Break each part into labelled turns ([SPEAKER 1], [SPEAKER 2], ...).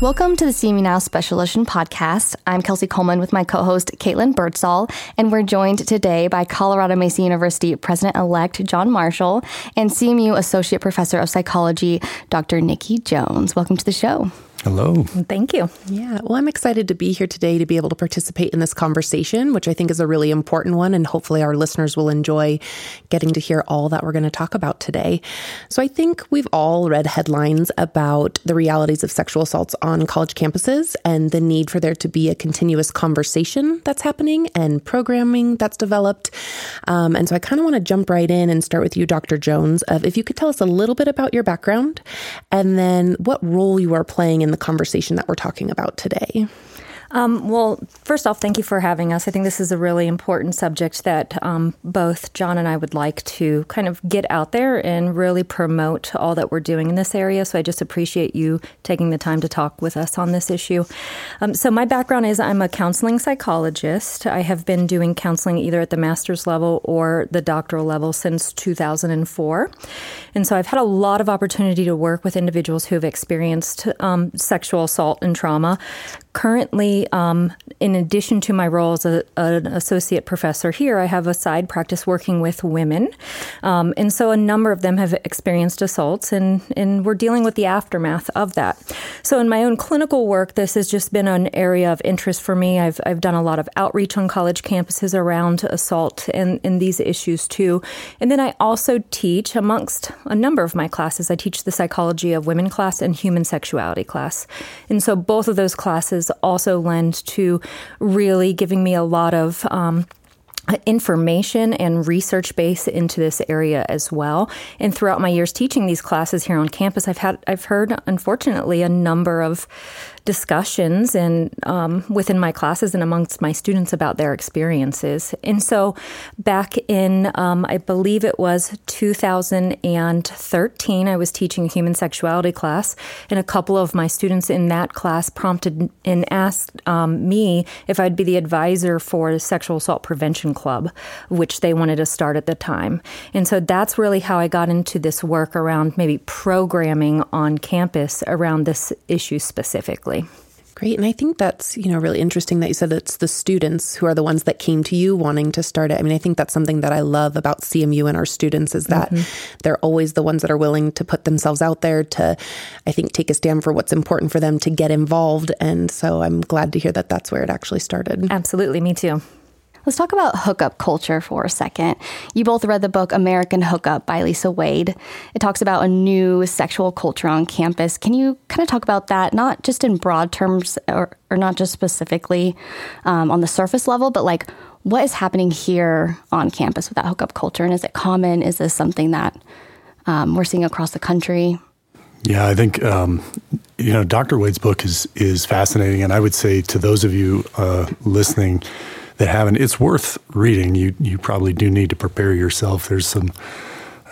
[SPEAKER 1] Welcome to the CMU Now Special Edition podcast. I'm Kelsey Coleman with my co host, Caitlin Birdsall, and we're joined today by Colorado Mesa University President elect John Marshall and CMU Associate Professor of Psychology, Dr. Nikki Jones. Welcome to the show.
[SPEAKER 2] Hello.
[SPEAKER 3] Thank you.
[SPEAKER 4] Yeah. Well, I'm excited to be here today to be able to participate in this conversation, which I think is a really important one. And hopefully our listeners will enjoy getting to hear all that we're going to talk about today. So I think we've all read headlines about the realities of sexual assaults on college campuses and the need for there to be a continuous conversation that's happening and programming that's developed. Um, and so I kind of want to jump right in and start with you, Dr. Jones, of if you could tell us a little bit about your background and then what role you are playing in in the conversation that we're talking about today?
[SPEAKER 3] Um, well, first off, thank you for having us. I think this is a really important subject that um, both John and I would like to kind of get out there and really promote all that we're doing in this area. So I just appreciate you taking the time to talk with us on this issue. Um, so, my background is I'm a counseling psychologist. I have been doing counseling either at the master's level or the doctoral level since 2004. And so I've had a lot of opportunity to work with individuals who have experienced um, sexual assault and trauma. Currently, um, in addition to my role as a, an associate professor here, I have a side practice working with women. Um, and so a number of them have experienced assaults, and, and we're dealing with the aftermath of that. So, in my own clinical work, this has just been an area of interest for me. I've, I've done a lot of outreach on college campuses around assault and, and these issues too. And then I also teach amongst a number of my classes. I teach the psychology of women class and human sexuality class. And so both of those classes also to really giving me a lot of um, information and research base into this area as well. And throughout my years teaching these classes here on campus, I've had I've heard unfortunately a number of discussions and um, within my classes and amongst my students about their experiences. And so, back in um, I believe it was 2013, I was teaching a human sexuality class, and a couple of my students in that class prompted and asked um, me if I'd be the advisor for the Sexual Assault Prevention Club, which they wanted to start at the time. And so that's really how I got into this work around maybe programming on campus around this issue specifically.
[SPEAKER 4] Great. And I think that's, you know, really interesting that you said it's the students who are the ones that came to you wanting to start it. I mean, I think that's something that I love about CMU and our students is that mm-hmm. they're always the ones that are willing to put themselves out there to, I think, take a stand for what's important for them to get involved. And so I'm glad to hear that that's where it actually started.
[SPEAKER 3] Absolutely. Me too.
[SPEAKER 1] Let's talk about hookup culture for a second. You both read the book American Hookup by Lisa Wade. It talks about a new sexual culture on campus. Can you kind of talk about that, not just in broad terms or, or not just specifically um, on the surface level, but like what is happening here on campus with that hookup culture? And is it common? Is this something that um, we're seeing across the country?
[SPEAKER 2] Yeah, I think um, you know Dr. Wade's book is is fascinating, and I would say to those of you uh, listening that haven't, it's worth reading. You you probably do need to prepare yourself. There's some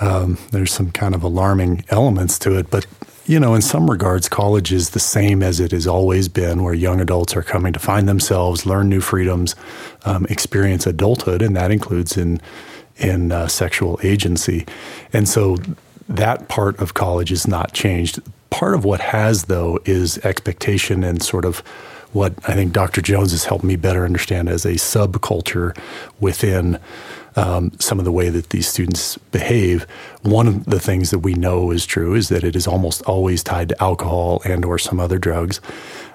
[SPEAKER 2] um, there's some kind of alarming elements to it, but you know, in some regards, college is the same as it has always been, where young adults are coming to find themselves, learn new freedoms, um, experience adulthood, and that includes in in uh, sexual agency. And so that part of college is not changed. Part of what has, though, is expectation and sort of what I think Dr. Jones has helped me better understand as a subculture within um, some of the way that these students behave. One of the things that we know is true is that it is almost always tied to alcohol and or some other drugs,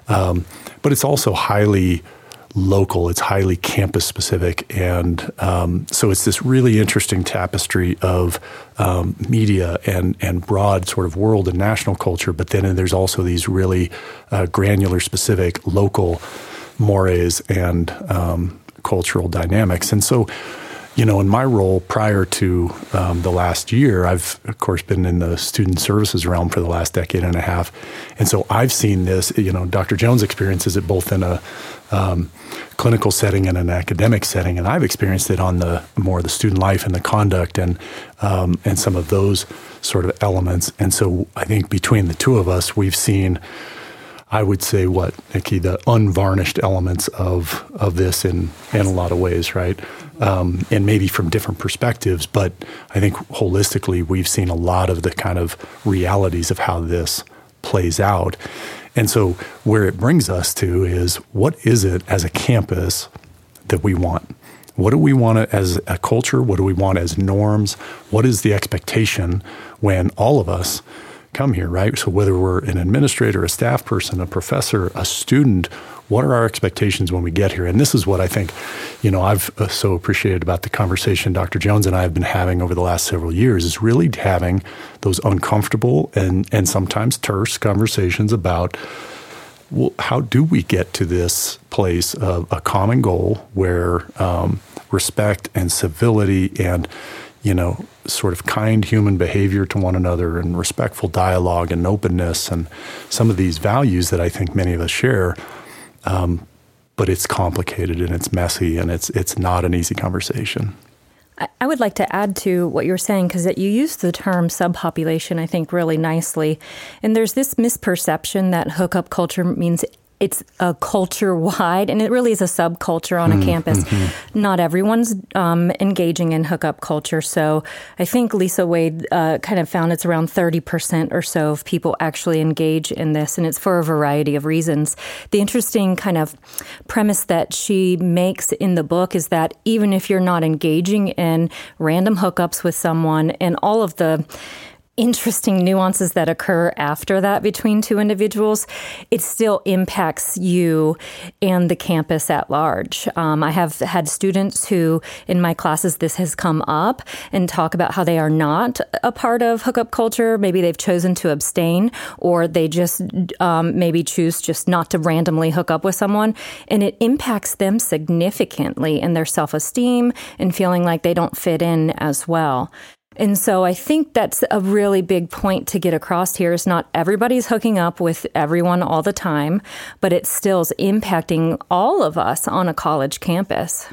[SPEAKER 2] um, but it's also highly local. It's highly campus specific, and um, so it's this really interesting tapestry of um, media and and broad sort of world and national culture. But then there's also these really uh, granular, specific local mores and um, cultural dynamics, and so you know, in my role prior to um, the last year, I've of course been in the student services realm for the last decade and a half, and so I've seen this. You know, Dr. Jones experiences it both in a um, clinical setting and an academic setting, and I've experienced it on the more the student life and the conduct and um, and some of those sort of elements. And so I think between the two of us, we've seen. I would say what Nikki, the unvarnished elements of of this in in a lot of ways, right? um, and maybe from different perspectives. But I think holistically, we've seen a lot of the kind of realities of how this plays out. And so, where it brings us to is what is it as a campus that we want? What do we want as a culture? What do we want as norms? What is the expectation when all of us come here, right? So, whether we're an administrator, a staff person, a professor, a student, what are our expectations when we get here? And this is what I think, you know, I've uh, so appreciated about the conversation Dr. Jones and I have been having over the last several years is really having those uncomfortable and, and sometimes terse conversations about well, how do we get to this place of a common goal where um, respect and civility and you know sort of kind human behavior to one another and respectful dialogue and openness and some of these values that I think many of us share. Um, but it's complicated and it's messy and it's it's not an easy conversation.
[SPEAKER 3] I would like to add to what you're saying because that you use the term subpopulation, I think, really nicely. And there's this misperception that hookup culture means it's a culture wide, and it really is a subculture on a mm, campus. Mm-hmm. Not everyone's um, engaging in hookup culture. So I think Lisa Wade uh, kind of found it's around 30% or so of people actually engage in this, and it's for a variety of reasons. The interesting kind of premise that she makes in the book is that even if you're not engaging in random hookups with someone and all of the interesting nuances that occur after that between two individuals, it still impacts you and the campus at large. Um, I have had students who, in my classes, this has come up and talk about how they are not a part of hookup culture. Maybe they've chosen to abstain, or they just um, maybe choose just not to randomly hook up with someone. And it impacts them significantly in their self esteem and feeling like they don't fit in as well. And so I think that's a really big point to get across here is not everybody's hooking up with everyone all the time, but it still is impacting all of us on a college campus.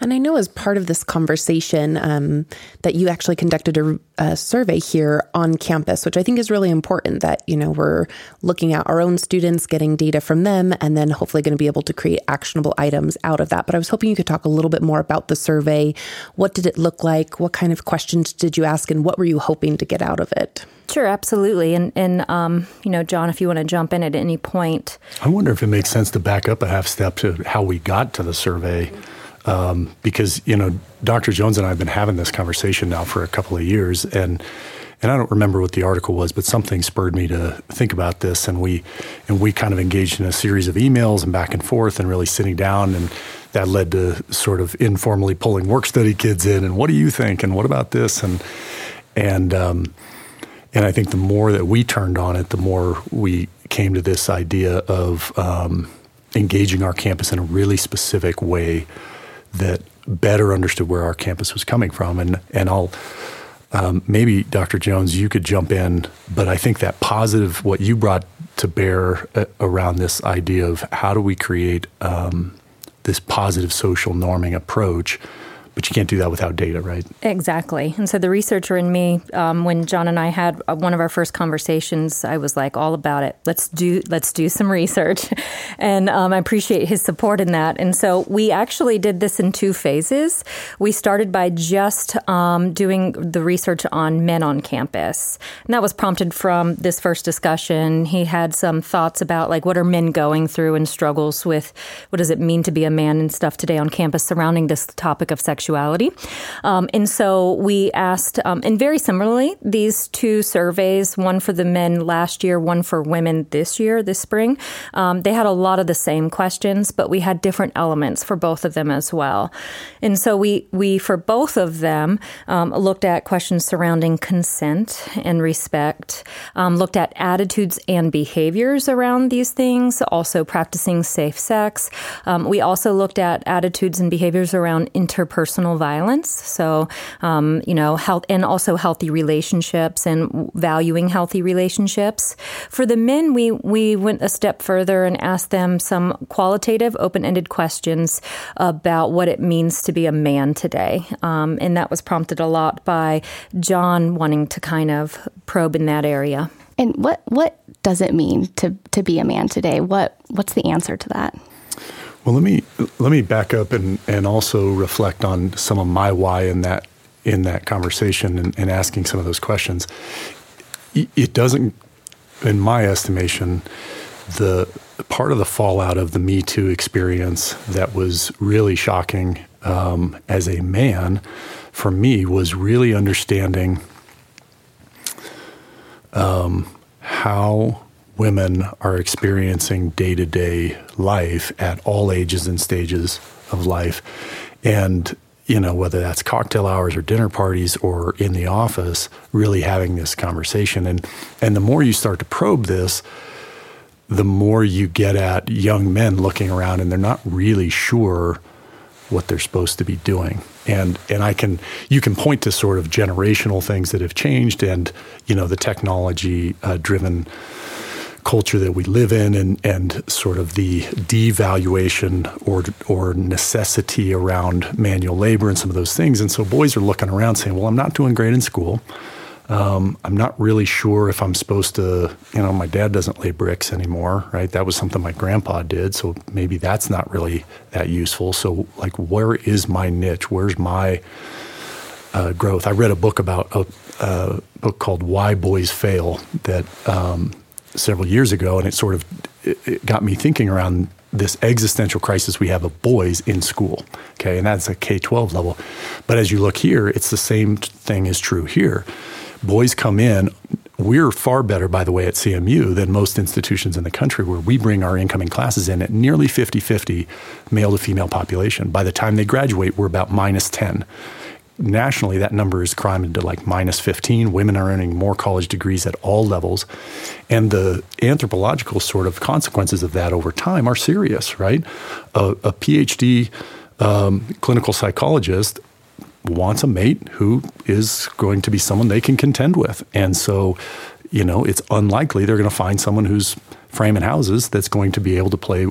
[SPEAKER 4] And I know as part of this conversation um, that you actually conducted a, a, survey here on campus, which I think is really important that, you know, we're looking at our own students, getting data from them, and then hopefully going to be able to create actionable items out of that. But I was hoping you could talk a little bit more about the survey. What did it look like? What kind of questions did you ask? And what were you hoping to get out of it?
[SPEAKER 3] Sure, absolutely. And, and um, you know, John, if you want to jump in at any point.
[SPEAKER 2] I wonder if it makes sense to back up a half step to how we got to the survey. Um, because you know Dr. Jones and I have been having this conversation now for a couple of years, and and I don't remember what the article was, but something spurred me to think about this, and we and we kind of engaged in a series of emails and back and forth, and really sitting down, and that led to sort of informally pulling work study kids in, and what do you think, and what about this, and and um, and I think the more that we turned on it, the more we came to this idea of um, engaging our campus in a really specific way that better understood where our campus was coming from. And and I'll um, maybe Dr. Jones, you could jump in, but I think that positive what you brought to bear uh, around this idea of how do we create um, this positive social norming approach but you can't do that without data, right?
[SPEAKER 3] Exactly. And so the researcher in me, um, when John and I had uh, one of our first conversations, I was like all about it. Let's do let's do some research, and um, I appreciate his support in that. And so we actually did this in two phases. We started by just um, doing the research on men on campus, and that was prompted from this first discussion. He had some thoughts about like what are men going through and struggles with what does it mean to be a man and stuff today on campus surrounding this topic of sexuality sexuality. Um, and so we asked, um, and very similarly, these two surveys, one for the men last year, one for women this year, this spring, um, they had a lot of the same questions, but we had different elements for both of them as well. And so we, we for both of them, um, looked at questions surrounding consent and respect, um, looked at attitudes and behaviors around these things, also practicing safe sex. Um, we also looked at attitudes and behaviors around interpersonal violence. So, um, you know, health and also healthy relationships and valuing healthy relationships. For the men, we we went a step further and asked them some qualitative, open-ended questions about what it means to be a man today, um, and that was prompted a lot by John wanting to kind of probe in that area.
[SPEAKER 1] And what what does it mean to to be a man today? What what's the answer to that?
[SPEAKER 2] Well, let me let me back up and, and also reflect on some of my why in that in that conversation and, and asking some of those questions. It doesn't, in my estimation, the part of the fallout of the Me Too experience that was really shocking um, as a man for me was really understanding um, how women are experiencing day to day life at all ages and stages of life. And, you know, whether that's cocktail hours or dinner parties or in the office, really having this conversation. And, and the more you start to probe this, the more you get at young men looking around and they're not really sure what they're supposed to be doing. And and I can you can point to sort of generational things that have changed and you know the technology uh, driven culture that we live in and, and sort of the devaluation or, or necessity around manual labor and some of those things. And so boys are looking around saying, well, I'm not doing great in school. Um, I'm not really sure if I'm supposed to, you know, my dad doesn't lay bricks anymore, right? That was something my grandpa did. So maybe that's not really that useful. So, like, where is my niche? Where's my uh, growth? I read a book about a, a, book called Why Boys Fail that um, several years ago, and it sort of it got me thinking around this existential crisis we have of boys in school. Okay, and that's a K 12 level. But as you look here, it's the same thing is true here. Boys come in. We're far better, by the way, at CMU than most institutions in the country where we bring our incoming classes in at nearly 50 50 male to female population. By the time they graduate, we're about minus 10 nationally, that number is climbing to like minus 15. Women are earning more college degrees at all levels. And the anthropological sort of consequences of that over time are serious, right? A, a PhD um, clinical psychologist wants a mate who is going to be someone they can contend with. And so, you know, it's unlikely they're going to find someone who's framing houses that's going to be able to play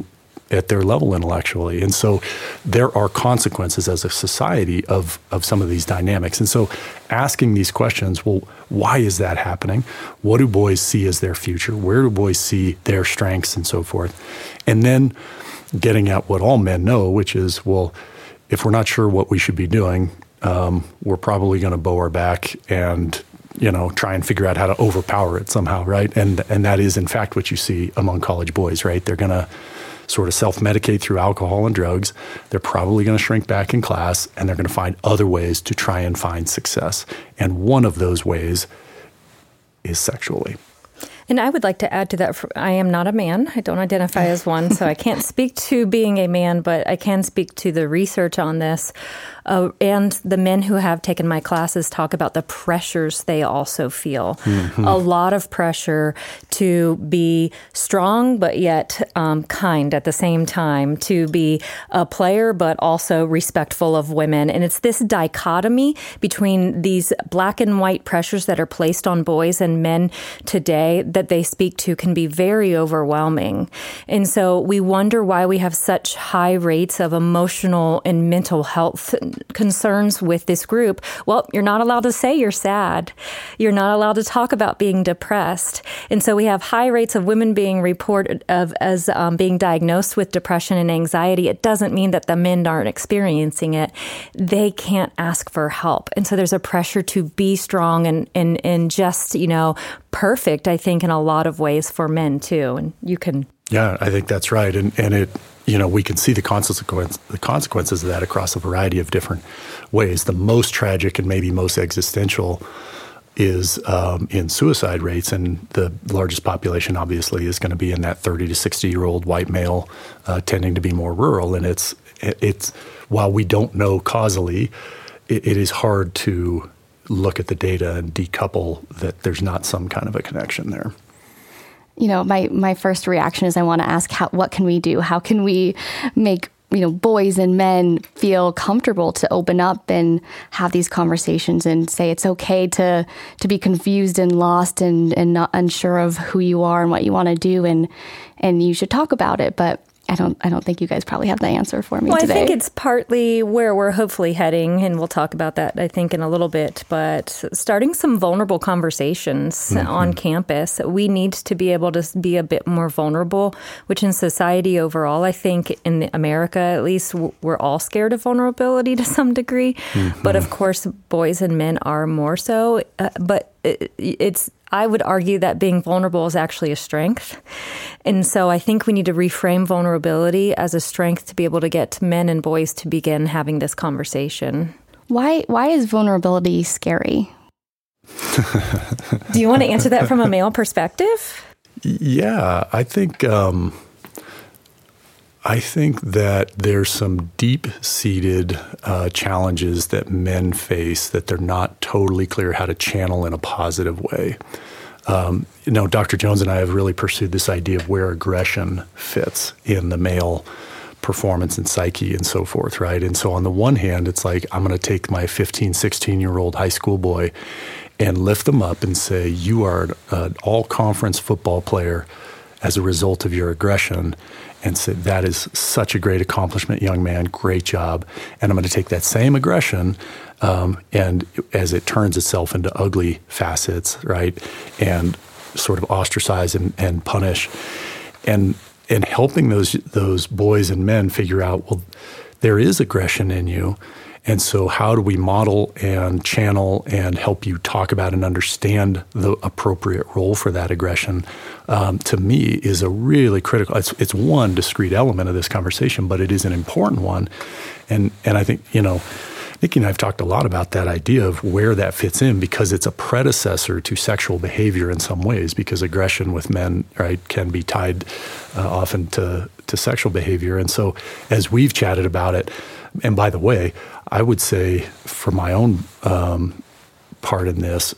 [SPEAKER 2] at their level intellectually. And so there are consequences as a society of, of some of these dynamics. And so asking these questions, well, why is that happening? What do boys see as their future? Where do boys see their strengths and so forth? And then getting at what all men know, which is, well, if we're not sure what we should be doing, um, we're probably going to bow our back and you know try and figure out how to overpower it somehow right and and that is in fact what you see among college boys right they're going to sort of self medicate through alcohol and drugs, they're probably going to shrink back in class and they're going to find other ways to try and find success. And one of those ways is sexually.
[SPEAKER 3] And I would like to add to that I am not a man. I don't identify as one, so I can't speak to being a man, but I can speak to the research on this. Uh, and the men who have taken my classes talk about the pressures they also feel. Mm-hmm. A lot of pressure to be strong, but yet um, kind at the same time, to be a player, but also respectful of women. And it's this dichotomy between these black and white pressures that are placed on boys and men today that they speak to can be very overwhelming. And so we wonder why we have such high rates of emotional and mental health concerns with this group, well, you're not allowed to say you're sad. You're not allowed to talk about being depressed. And so we have high rates of women being reported of as um, being diagnosed with depression and anxiety. It doesn't mean that the men aren't experiencing it. They can't ask for help. And so there's a pressure to be strong and, and, and just, you know, perfect, I think, in a lot of ways for men too. And you can.
[SPEAKER 2] Yeah, I think that's right. And, and it, you know, we can see the consequence, the consequences of that across a variety of different ways. The most tragic and maybe most existential is um, in suicide rates, and the largest population obviously is going to be in that 30 to 60 year old white male, uh, tending to be more rural. And it's it's while we don't know causally, it, it is hard to look at the data and decouple that there's not some kind of a connection there
[SPEAKER 1] you know, my my first reaction is I want to ask how what can we do? How can we make you know boys and men feel comfortable to open up and have these conversations and say it's okay to to be confused and lost and and not unsure of who you are and what you want to do and and you should talk about it but I don't I don't think you guys probably have the answer for me
[SPEAKER 3] well,
[SPEAKER 1] today.
[SPEAKER 3] I think it's partly where we're hopefully heading, and we'll talk about that I think in a little bit. But starting some vulnerable conversations mm-hmm. on campus, we need to be able to be a bit more vulnerable. Which in society overall, I think in America at least, we're all scared of vulnerability to some degree. Mm-hmm. But of course, boys and men are more so. Uh, but it's I would argue that being vulnerable is actually a strength. And so I think we need to reframe vulnerability as a strength to be able to get men and boys to begin having this conversation.
[SPEAKER 1] Why why is vulnerability scary?
[SPEAKER 3] Do you want to answer that from a male perspective?
[SPEAKER 2] Yeah, I think um, I think that there's some deep seated uh, challenges that men face that they're not totally clear how to channel in a positive way. Um, you know, Dr. Jones and I have really pursued this idea of where aggression fits in the male performance and psyche and so forth, right? And so, on the one hand, it's like I'm going to take my 15, 16 year old high school boy and lift them up and say, You are an all conference football player as a result of your aggression and say, That is such a great accomplishment, young man. Great job. And I'm going to take that same aggression um, and as it turns itself into ugly facets, right? And sort of ostracize and, and punish. And and helping those those boys and men figure out, well, there is aggression in you and so, how do we model and channel and help you talk about and understand the appropriate role for that aggression? Um, to me, is a really critical. It's, it's one discrete element of this conversation, but it is an important one. And and I think you know. Nikki and I have talked a lot about that idea of where that fits in because it's a predecessor to sexual behavior in some ways. Because aggression with men, right, can be tied uh, often to to sexual behavior. And so, as we've chatted about it, and by the way, I would say for my own um, part in this,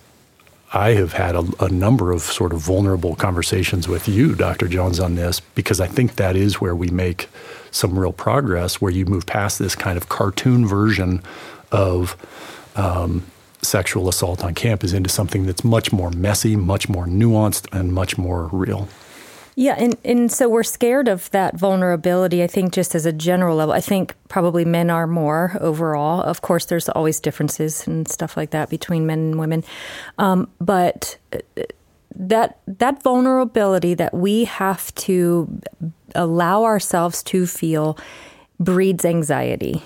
[SPEAKER 2] I have had a, a, number of sort of vulnerable conversations with you, Dr. Jones, on this because I think that is where we make some real progress, where you move past this kind of cartoon version of um, sexual assault on campus into something that's much more messy, much more nuanced, and much more real.
[SPEAKER 3] Yeah, and, and so we're scared of that vulnerability, I think, just as a general level. I think probably men are more overall. Of course, there's always differences and stuff like that between men and women. Um, but uh, that that vulnerability that we have to allow ourselves to feel breeds anxiety.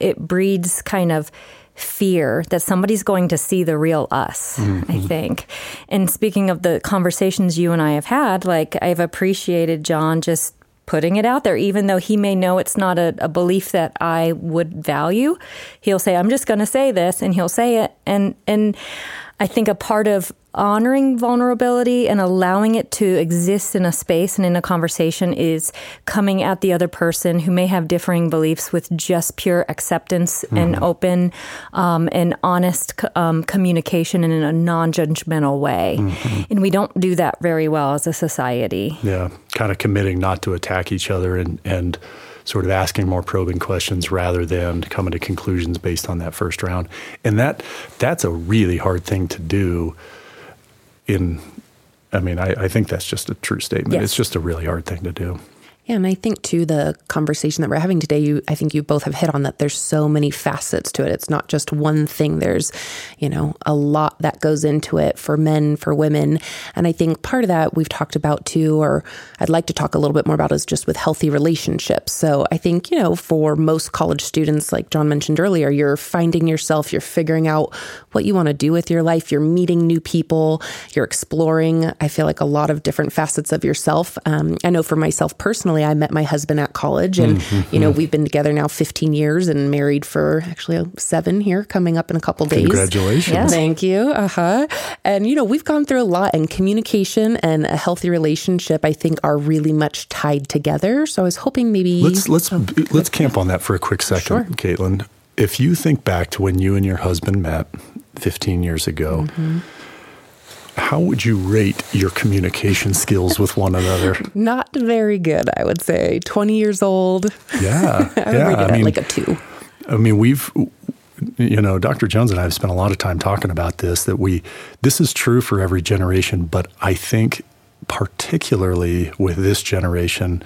[SPEAKER 3] It breeds kind of fear that somebody's going to see the real us, mm-hmm. I think. And speaking of the conversations you and I have had, like I've appreciated John just putting it out there, even though he may know it's not a, a belief that I would value. He'll say, I'm just going to say this, and he'll say it. And, and, I think a part of honoring vulnerability and allowing it to exist in a space and in a conversation is coming at the other person who may have differing beliefs with just pure acceptance mm-hmm. and open um, and honest um, communication in a non judgmental way. Mm-hmm. And we don't do that very well as a society.
[SPEAKER 2] Yeah, kind of committing not to attack each other and, and sort of asking more probing questions rather than coming to conclusions based on that first round. And that that's a really hard thing to do in I mean, I, I think that's just a true statement. Yes. It's just a really hard thing to do.
[SPEAKER 4] Yeah, and I think too the conversation that we're having today, you I think you both have hit on that there's so many facets to it. It's not just one thing. There's, you know, a lot that goes into it for men, for women. And I think part of that we've talked about too, or I'd like to talk a little bit more about is just with healthy relationships. So I think, you know, for most college students, like John mentioned earlier, you're finding yourself, you're figuring out what you want to do with your life, you're meeting new people, you're exploring, I feel like a lot of different facets of yourself. Um, I know for myself personally, I met my husband at college, and mm-hmm. you know we've been together now 15 years and married for actually seven here, coming up in a couple days.
[SPEAKER 2] Congratulations!
[SPEAKER 4] Yeah. Thank you. Uh huh. And you know we've gone through a lot, and communication and a healthy relationship, I think, are really much tied together. So I was hoping maybe
[SPEAKER 2] let's let's oh, let's camp on that for a quick second, sure. Caitlin. If you think back to when you and your husband met 15 years ago. Mm-hmm how would you rate your communication skills with one another?
[SPEAKER 4] Not very good, I would say. 20 years old.
[SPEAKER 2] Yeah.
[SPEAKER 4] I would
[SPEAKER 2] yeah,
[SPEAKER 4] rate it I mean, like a two.
[SPEAKER 2] I mean, we've, you know, Dr. Jones and I have spent a lot of time talking about this, that we, this is true for every generation, but I think particularly with this generation,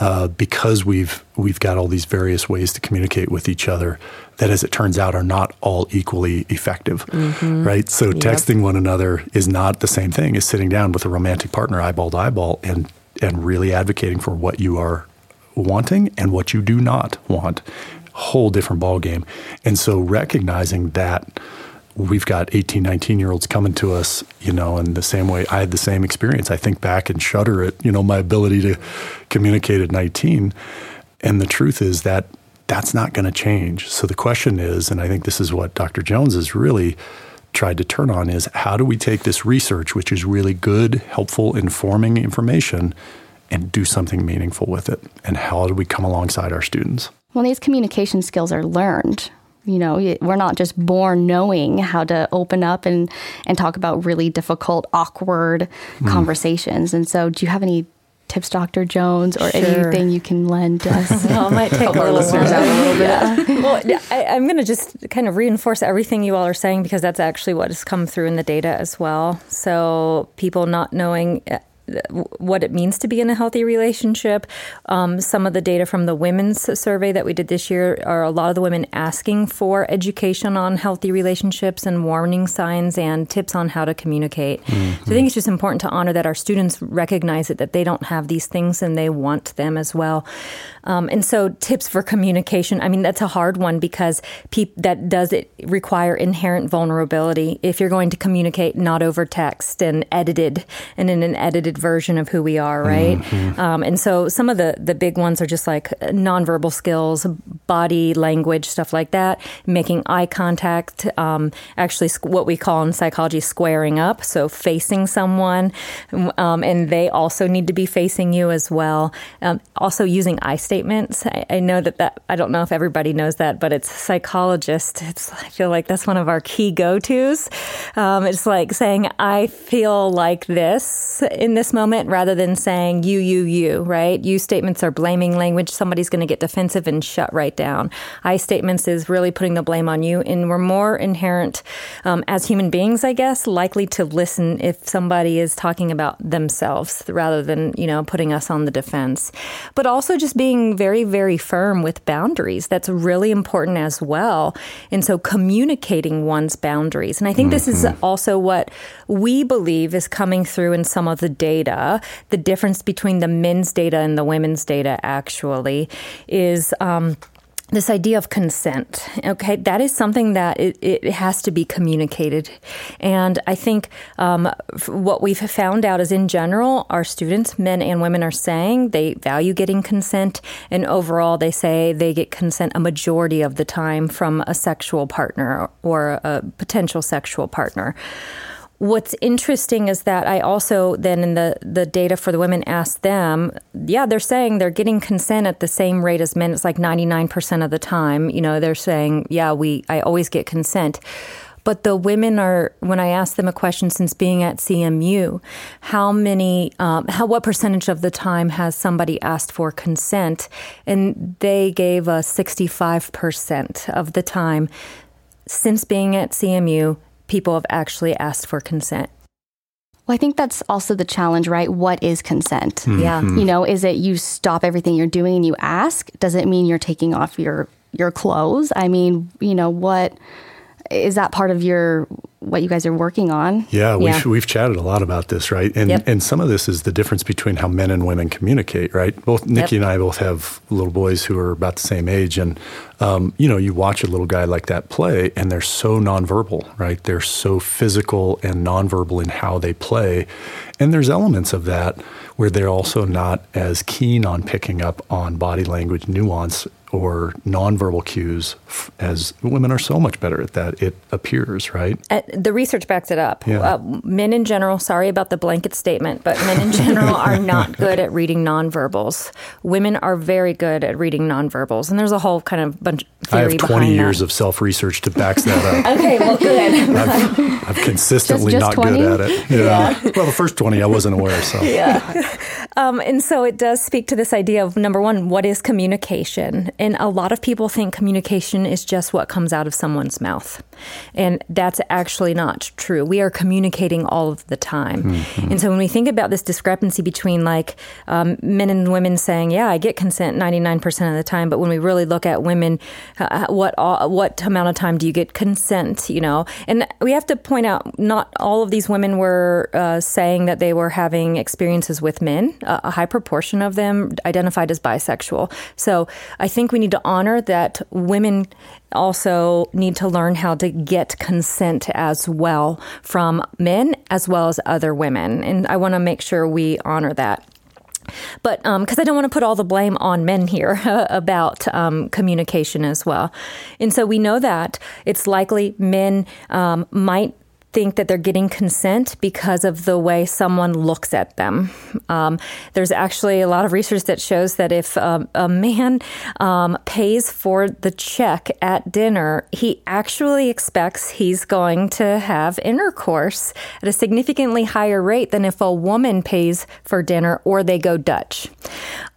[SPEAKER 2] uh, because we've we've got all these various ways to communicate with each other that, as it turns out, are not all equally effective. Mm-hmm. Right. So yep. texting one another is not the same thing as sitting down with a romantic partner eyeball to eyeball and and really advocating for what you are wanting and what you do not want. Whole different ball game. And so recognizing that we've got 18, 19 year olds coming to us, you know, in the same way I had the same experience. I think back and shudder at, you know, my ability to communicate at 19. And the truth is that that's not going to change. So the question is, and I think this is what Dr. Jones has really tried to turn on, is how do we take this research, which is really good, helpful, informing information, and do something meaningful with it? And how do we come alongside our students?
[SPEAKER 1] Well, these communication skills are learned, you know we're not just born knowing how to open up and and talk about really difficult awkward mm. conversations and so do you have any tips dr jones or sure. anything you can lend to us
[SPEAKER 3] well, it might take a little listeners out a little bit yeah. well I, i'm going to just kind of reinforce everything you all are saying because that's actually what has come through in the data as well so people not knowing what it means to be in a healthy relationship. Um, some of the data from the women's survey that we did this year are a lot of the women asking for education on healthy relationships and warning signs and tips on how to communicate. Mm-hmm. So I think it's just important to honor that our students recognize it, that they don't have these things and they want them as well. Um, and so tips for communication, I mean, that's a hard one because pe- that does it require inherent vulnerability if you're going to communicate not over text and edited and in an edited version of who we are, right? Mm-hmm. Um, and so some of the the big ones are just like nonverbal skills, body language, stuff like that, making eye contact, um, actually what we call in psychology squaring up, so facing someone, um, and they also need to be facing you as well. Um, also using I statements. I, I, know that that I don't know if everybody knows that, but it's psychologist. It's I feel like that's one of our key go tos. Um, it's like saying I feel like this in this this moment rather than saying you, you, you, right? You statements are blaming language. Somebody's going to get defensive and shut right down. I statements is really putting the blame on you. And we're more inherent um, as human beings, I guess, likely to listen if somebody is talking about themselves rather than, you know, putting us on the defense. But also just being very, very firm with boundaries. That's really important as well. And so communicating one's boundaries. And I think mm-hmm. this is mm-hmm. also what we believe is coming through in some of the data data, the difference between the men's data and the women's data actually is. Um, this idea of consent okay that is something that it, it has to be communicated and i think um, what we've found out is in general our students men and women are saying they value getting consent and overall they say they get consent a majority of the time from a sexual partner or a potential sexual partner What's interesting is that I also then in the the data for the women asked them, yeah, they're saying they're getting consent at the same rate as men. It's like 99% of the time. You know, they're saying, yeah, we I always get consent. But the women are, when I asked them a question since being at CMU, how many, um, how, what percentage of the time has somebody asked for consent? And they gave us 65% of the time since being at CMU, people have actually asked for consent.
[SPEAKER 1] Well, I think that's also the challenge, right? What is consent?
[SPEAKER 3] Mm-hmm. Yeah.
[SPEAKER 1] You know, is it you stop everything you're doing and you ask? Does it mean you're taking off your your clothes? I mean, you know, what is that part of your what you guys are working on?
[SPEAKER 2] Yeah, we've, yeah. we've chatted a lot about this, right? And yep. and some of this is the difference between how men and women communicate, right? Both Nikki yep. and I both have little boys who are about the same age, and um, you know, you watch a little guy like that play, and they're so nonverbal, right? They're so physical and nonverbal in how they play, and there's elements of that where they're also not as keen on picking up on body language nuance or nonverbal cues as women are so much better at that it appears right
[SPEAKER 3] uh, the research backs it up yeah. uh, men in general sorry about the blanket statement but men in general are not good at reading nonverbals women are very good at reading nonverbals and there's a whole kind of bunch
[SPEAKER 2] I have 20 years that. of self-research to back that
[SPEAKER 3] up. okay, well, good.
[SPEAKER 2] I've, I've consistently just, just not 20? good at it. Yeah. yeah. Well, the first 20 I wasn't aware, so.
[SPEAKER 3] Yeah. Um, and so it does speak to this idea of number one, what is communication? And a lot of people think communication is just what comes out of someone's mouth. And that's actually not true. We are communicating all of the time. Mm-hmm. And so when we think about this discrepancy between like um, men and women saying, yeah, I get consent 99% of the time, but when we really look at women, uh, what, uh, what amount of time do you get consent, you know? And we have to point out not all of these women were uh, saying that they were having experiences with men. a high proportion of them identified as bisexual. So I think we need to honor that women also need to learn how to get consent as well from men as well as other women. And I want to make sure we honor that. But because um, I don't want to put all the blame on men here about um, communication as well. And so we know that it's likely men um, might think that they're getting consent because of the way someone looks at them. Um, there's actually a lot of research that shows that if um, a man um, pays for the check at dinner, he actually expects he's going to have intercourse at a significantly higher rate than if a woman pays for dinner or they go Dutch.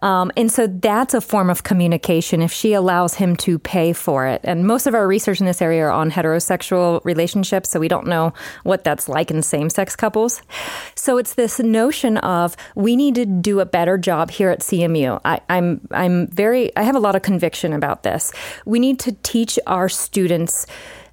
[SPEAKER 3] Um, and so that's a form of communication if she allows him to pay for it. And most of our research in this area are on heterosexual relationships, so we don't know what that's like in same sex couples. So it's this notion of we need to do a better job here at CMU. I, I'm I'm very I have a lot of conviction about this. We need to teach our students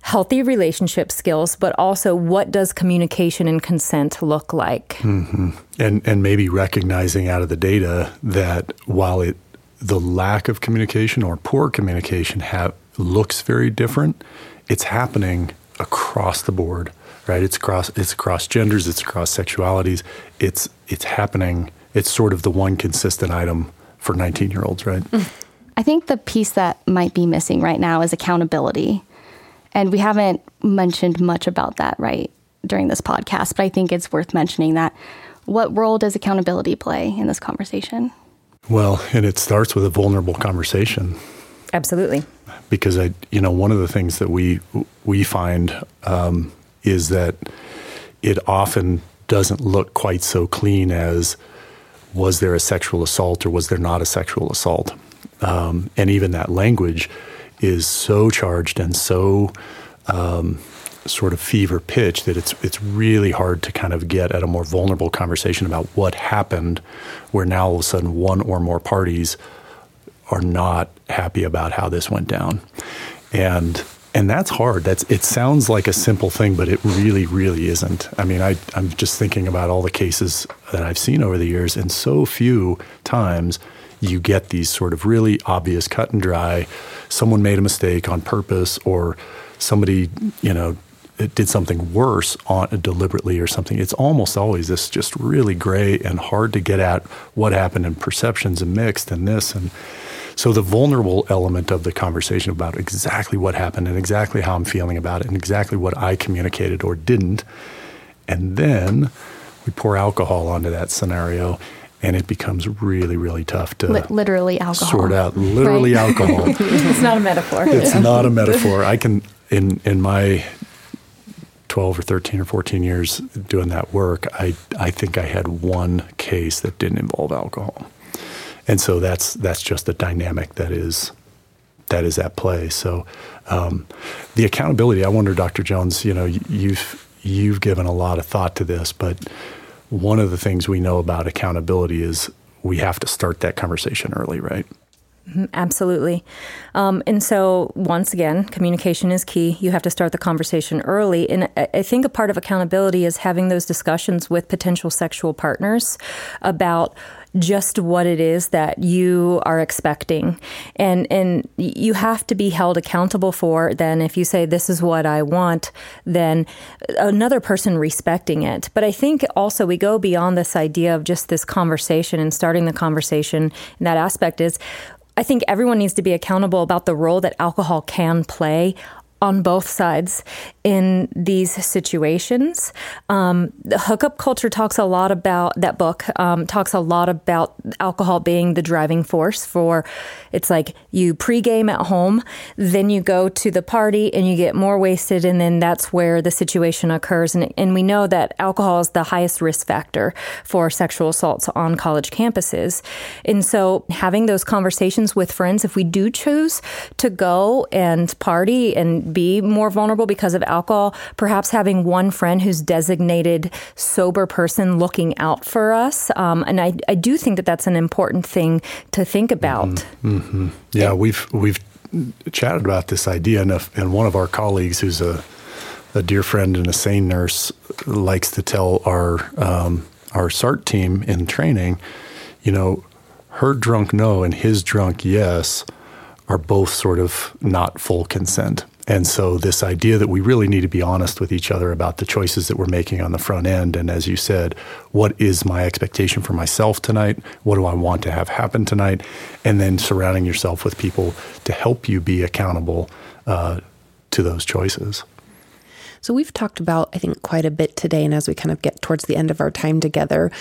[SPEAKER 3] healthy relationship skills, but also what does communication and consent look like?
[SPEAKER 2] Mm-hmm. And and maybe recognizing out of the data that while it the lack of communication or poor communication have looks very different, it's happening across the board right? It's across it's across genders, it's across sexualities. It's it's happening. It's sort of the one consistent item for 19 year olds, right?
[SPEAKER 1] I think the piece that might be missing right now is accountability. And we haven't mentioned much about that, right, during this podcast, but I think it's worth mentioning that what role does accountability play in this conversation?
[SPEAKER 2] Well, and it starts with a vulnerable conversation.
[SPEAKER 3] Absolutely.
[SPEAKER 2] Because I, you know, one of the things that we we find um, is that it often doesn't look quite so clean as was there a sexual assault or was there not a sexual assault? Um, and even that language is so charged and so um, sort of fever pitch that it's it's really hard to kind of get at a more vulnerable conversation about what happened, where now all of a sudden one or more parties are not happy about how this went down, and and that's hard. That's it sounds like a simple thing, but it really, really isn't. I mean, I, I'm just thinking about all the cases that I've seen over the years, and so few times you get these sort of really obvious, cut and dry. Someone made a mistake on purpose, or somebody, you know, did something worse on deliberately or something. It's almost always this just really gray and hard to get at what happened, and perceptions and mixed, and this and so the vulnerable element of the conversation about exactly what happened and exactly how I'm feeling about it and exactly what I communicated or didn't. And then we pour alcohol onto that scenario and it becomes really, really tough to
[SPEAKER 1] L- literally alcohol.
[SPEAKER 2] sort out. Literally right? alcohol.
[SPEAKER 3] it's not a metaphor.
[SPEAKER 2] It's yeah. not a metaphor. I can in in my 12 or 13 or 14 years doing that work, I I think I had one case that didn't involve alcohol and so that's that's just the dynamic that is that is at play. So um, the accountability. I wonder, Dr. Jones. You know, you've you've given a lot of thought to this, but one of the things we know about accountability is we have to start that conversation early, right?
[SPEAKER 3] Mm-hmm, absolutely. Um, and so, once again, communication is key. You have to start the conversation early. And I think a part of accountability is having those discussions with potential sexual partners about just what it is that you are expecting. And and you have to be held accountable for then if you say this is what I want then another person respecting it. But I think also we go beyond this idea of just this conversation and starting the conversation and that aspect is I think everyone needs to be accountable about the role that alcohol can play on both sides. In these situations. Um, the hookup culture talks a lot about that book um, talks a lot about alcohol being the driving force for. It's like you pregame at home, then you go to the party and you get more wasted, and then that's where the situation occurs. And, and we know that alcohol is the highest risk factor for sexual assaults on college campuses. And so having those conversations with friends, if we do choose to go and party and be more vulnerable because of alcohol, perhaps having one friend who's designated sober person looking out for us. Um, and I, I do think that that's an important thing to think about.
[SPEAKER 2] Mm-hmm. Mm-hmm. Yeah, we've we've chatted about this idea, and, and one of our colleagues, who's a a dear friend and a SANE nurse, likes to tell our um, our SART team in training, you know, her drunk no and his drunk yes are both sort of not full consent. And so, this idea that we really need to be honest with each other about the choices that we're making on the front end. And as you said, what is my expectation for myself tonight? What do I want to have happen tonight? And then surrounding yourself with people to help you be accountable uh, to those choices.
[SPEAKER 4] So, we've talked about, I think, quite a bit today. And as we kind of get towards the end of our time together,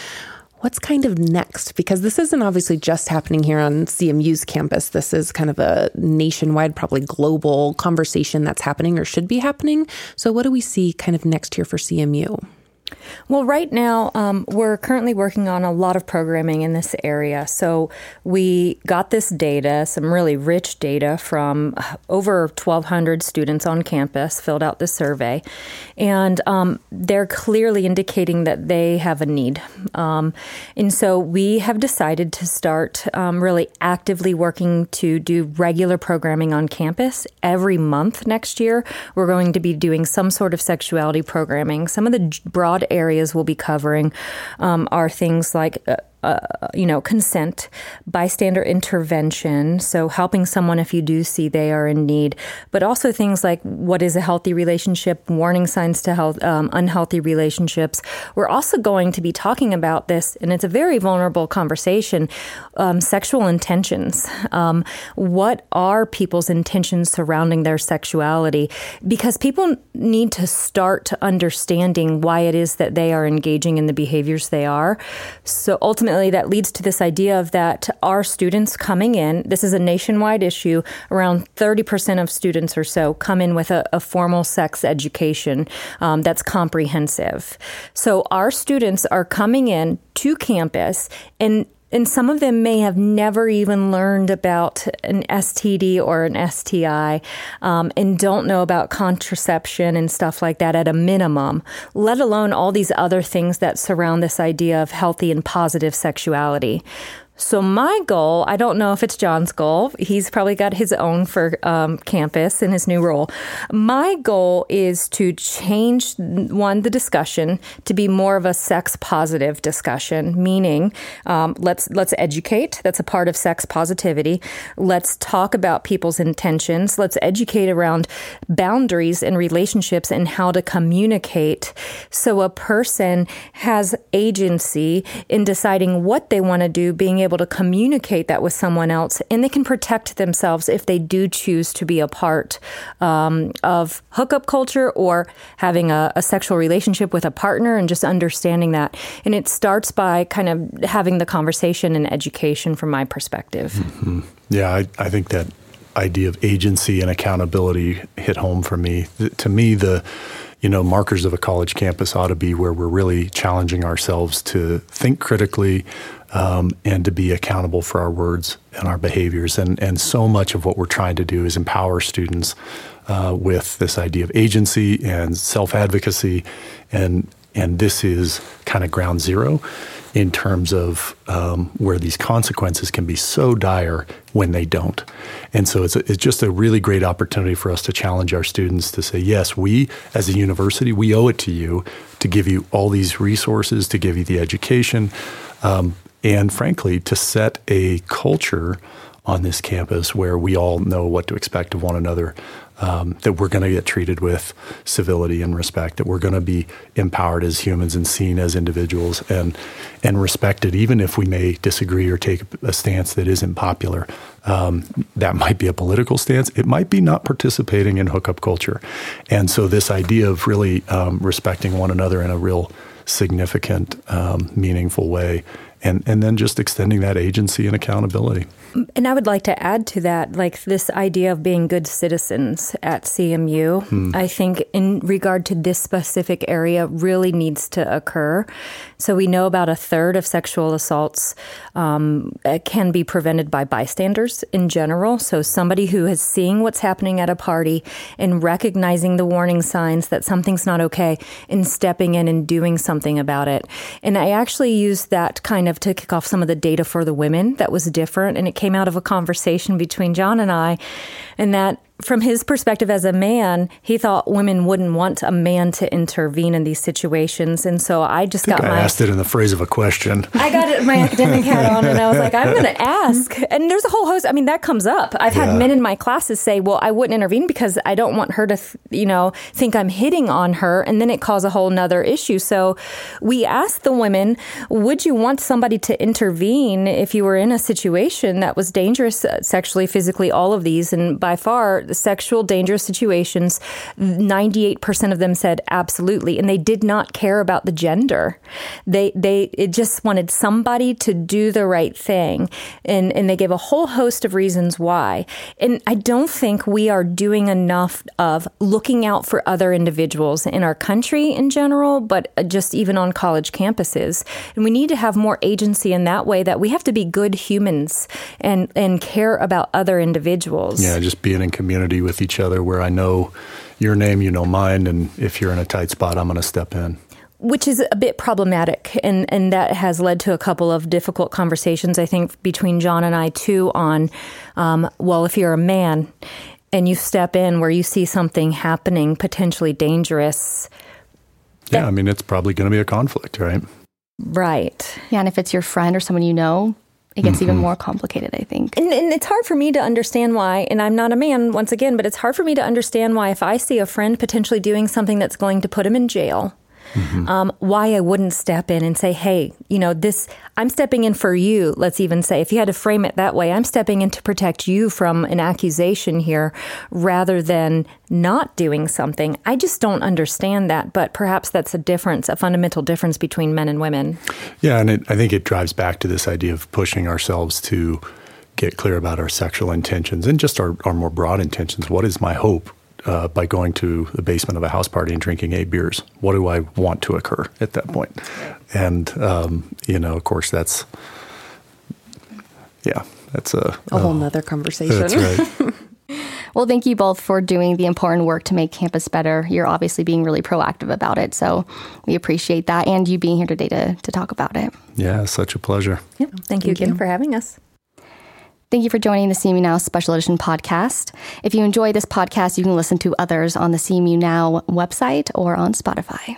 [SPEAKER 4] what's kind of next? Because this isn't obviously just happening here on CMU's campus. This is kind of a nationwide, probably global conversation that's happening or should be happening. So, what do we see kind of next here for CMU?
[SPEAKER 3] Well, right now, um, we're currently working on a lot of programming in this area. So, we got this data, some really rich data from over 1,200 students on campus, filled out the survey, and um, they're clearly indicating that they have a need. Um, and so, we have decided to start um, really actively working to do regular programming on campus every month next year. We're going to be doing some sort of sexuality programming. Some of the broad areas we'll be covering um, are things like uh, uh, you know, consent, bystander intervention, so helping someone if you do see they are in need, but also things like what is a healthy relationship, warning signs to health, um, unhealthy relationships. We're also going to be talking about this, and it's a very vulnerable conversation um, sexual intentions. Um, what are people's intentions surrounding their sexuality? Because people need to start understanding why it is that they are engaging in the behaviors they are. So ultimately, ultimately, that leads to this idea of that our students coming in, this is a nationwide issue, around 30% of students or so come in with a, a formal sex education um, that's comprehensive. So our students are coming in to campus and and some of them may have never even learned about an STD or an STI um, and don't know about contraception and stuff like that at a minimum, let alone all these other things that surround this idea of healthy and positive sexuality. So, my goal, I don't know if it's John's goal. He's probably got his own for um, campus in his new role. My goal is to change one, the discussion to be more of a sex positive discussion, meaning um, let's, let's educate. That's a part of sex positivity. Let's talk about people's intentions. Let's educate around boundaries and relationships and how to communicate so a person has agency in deciding what they want to do, being able to communicate that with someone else, and they can protect themselves if they do choose to be a part um, of hookup culture or having a, a, sexual relationship with a partner and just understanding that. And it starts by kind of having the conversation and education from my perspective.
[SPEAKER 2] Mm-hmm. Yeah, I, I think that idea of agency and accountability hit home for me. To me, the you know, markers of a college campus ought to be where we're really challenging ourselves to think critically, um, and to be accountable for our words and our behaviors. And, and so much of what we're trying to do is empower students uh, with this idea of agency and self advocacy. And, and this is kind of ground zero in terms of um, where these consequences can be so dire when they don't. And so it's, a, it's just a really great opportunity for us to challenge our students to say, yes, we as a university, we owe it to you to give you all these resources, to give you the education, um, and frankly, to set a culture on this campus where we all know what to expect of one another, um, that we're going to get treated with civility and respect, that we're going to be empowered as humans and seen as individuals and and respected, even if we may disagree or take a stance that isn't popular. Um, that might be a political stance. It might be not participating in hookup culture, and so this idea of really um, respecting one another in a real significant, um, meaningful way, and and then just extending that agency and accountability.
[SPEAKER 3] And I would like to add to that, like this idea of being good citizens at CMU, hmm. I think in regard to this specific area really needs to occur. So we know about a third of sexual assaults um, uh, can be prevented by bystanders in general. So somebody who is seeing what's happening at a party and recognizing the warning signs that something's not okay and stepping in and doing something about it. And I actually used that kind of to kick off some of the data for the women that was different. And it came out of a conversation between John and I, and that from his perspective as a man, he thought women wouldn't want a man to intervene in these situations, and so I just
[SPEAKER 2] I
[SPEAKER 3] got
[SPEAKER 2] I
[SPEAKER 3] my
[SPEAKER 2] asked it in the phrase of a question.
[SPEAKER 3] I got my academic hat on, and I was like, I'm going to ask. And there's a whole host. I mean, that comes up. I've had men in my classes say, "Well, I wouldn't intervene because I don't want her to, you know, think I'm hitting on her," and then it caused a whole nother issue. So we asked the women, "Would you want somebody to intervene if you were in a situation that was dangerous, uh, sexually, physically, all of these?" And by far sexual dangerous situations, 98% of them said absolutely. And they did not care about the gender. They, they, it just wanted somebody to do the right thing. And, and they gave a whole host of reasons why. And I don't think we are doing enough of looking out for other individuals in our country in general, but just even on college campuses. And we need to have more agency in that way that we have to be good humans and, and care about other individuals.
[SPEAKER 2] Yeah, just being in community community with each other where I know your name, you know mine, and if you're in a tight spot, I'm going to step in.
[SPEAKER 3] Which is a bit problematic and and that has led to a couple of difficult conversations I think between John and I too on um, well if you're a man and you step in where you see something happening potentially dangerous
[SPEAKER 2] yeah I mean it's probably going to be a conflict right?
[SPEAKER 3] Right.
[SPEAKER 1] Yeah and if it's your friend or someone you know it gets mm-hmm. even more complicated, I think.
[SPEAKER 3] And, and, it's hard for me to understand why, and I'm not a man once again, but it's hard for me to understand why if I see a friend potentially doing something that's going to put him in jail, mm-hmm. um, why I wouldn't step in and say, hey, you know, this, I'm stepping in for you. Let's even say, if you had to frame it that way, I'm stepping in to protect you from an accusation here rather than not doing something. I just don't understand that, but perhaps that's a difference, a fundamental difference between men and women.
[SPEAKER 2] Yeah, and it, I think it drives back to this idea of pushing ourselves to get clear about our sexual intentions and just our, our more broad intentions. What is my hope uh, by going to the basement of a house party and drinking eight beers? What do I want to occur at that point? And um, you know, of course, that's yeah, that's a
[SPEAKER 4] a whole uh, nother conversation.
[SPEAKER 2] That's right.
[SPEAKER 1] well, thank you both for doing the important work to make campus better. You're obviously being really proactive about it, so we appreciate that, and you being here today to to talk about it.
[SPEAKER 2] Yeah, such a pleasure.
[SPEAKER 3] Yep. Thank, thank you again you. for having us.
[SPEAKER 1] Thank you for joining the CMU Now Special Edition podcast. If you enjoy this podcast, you can listen to others on the CMU Now website or on Spotify.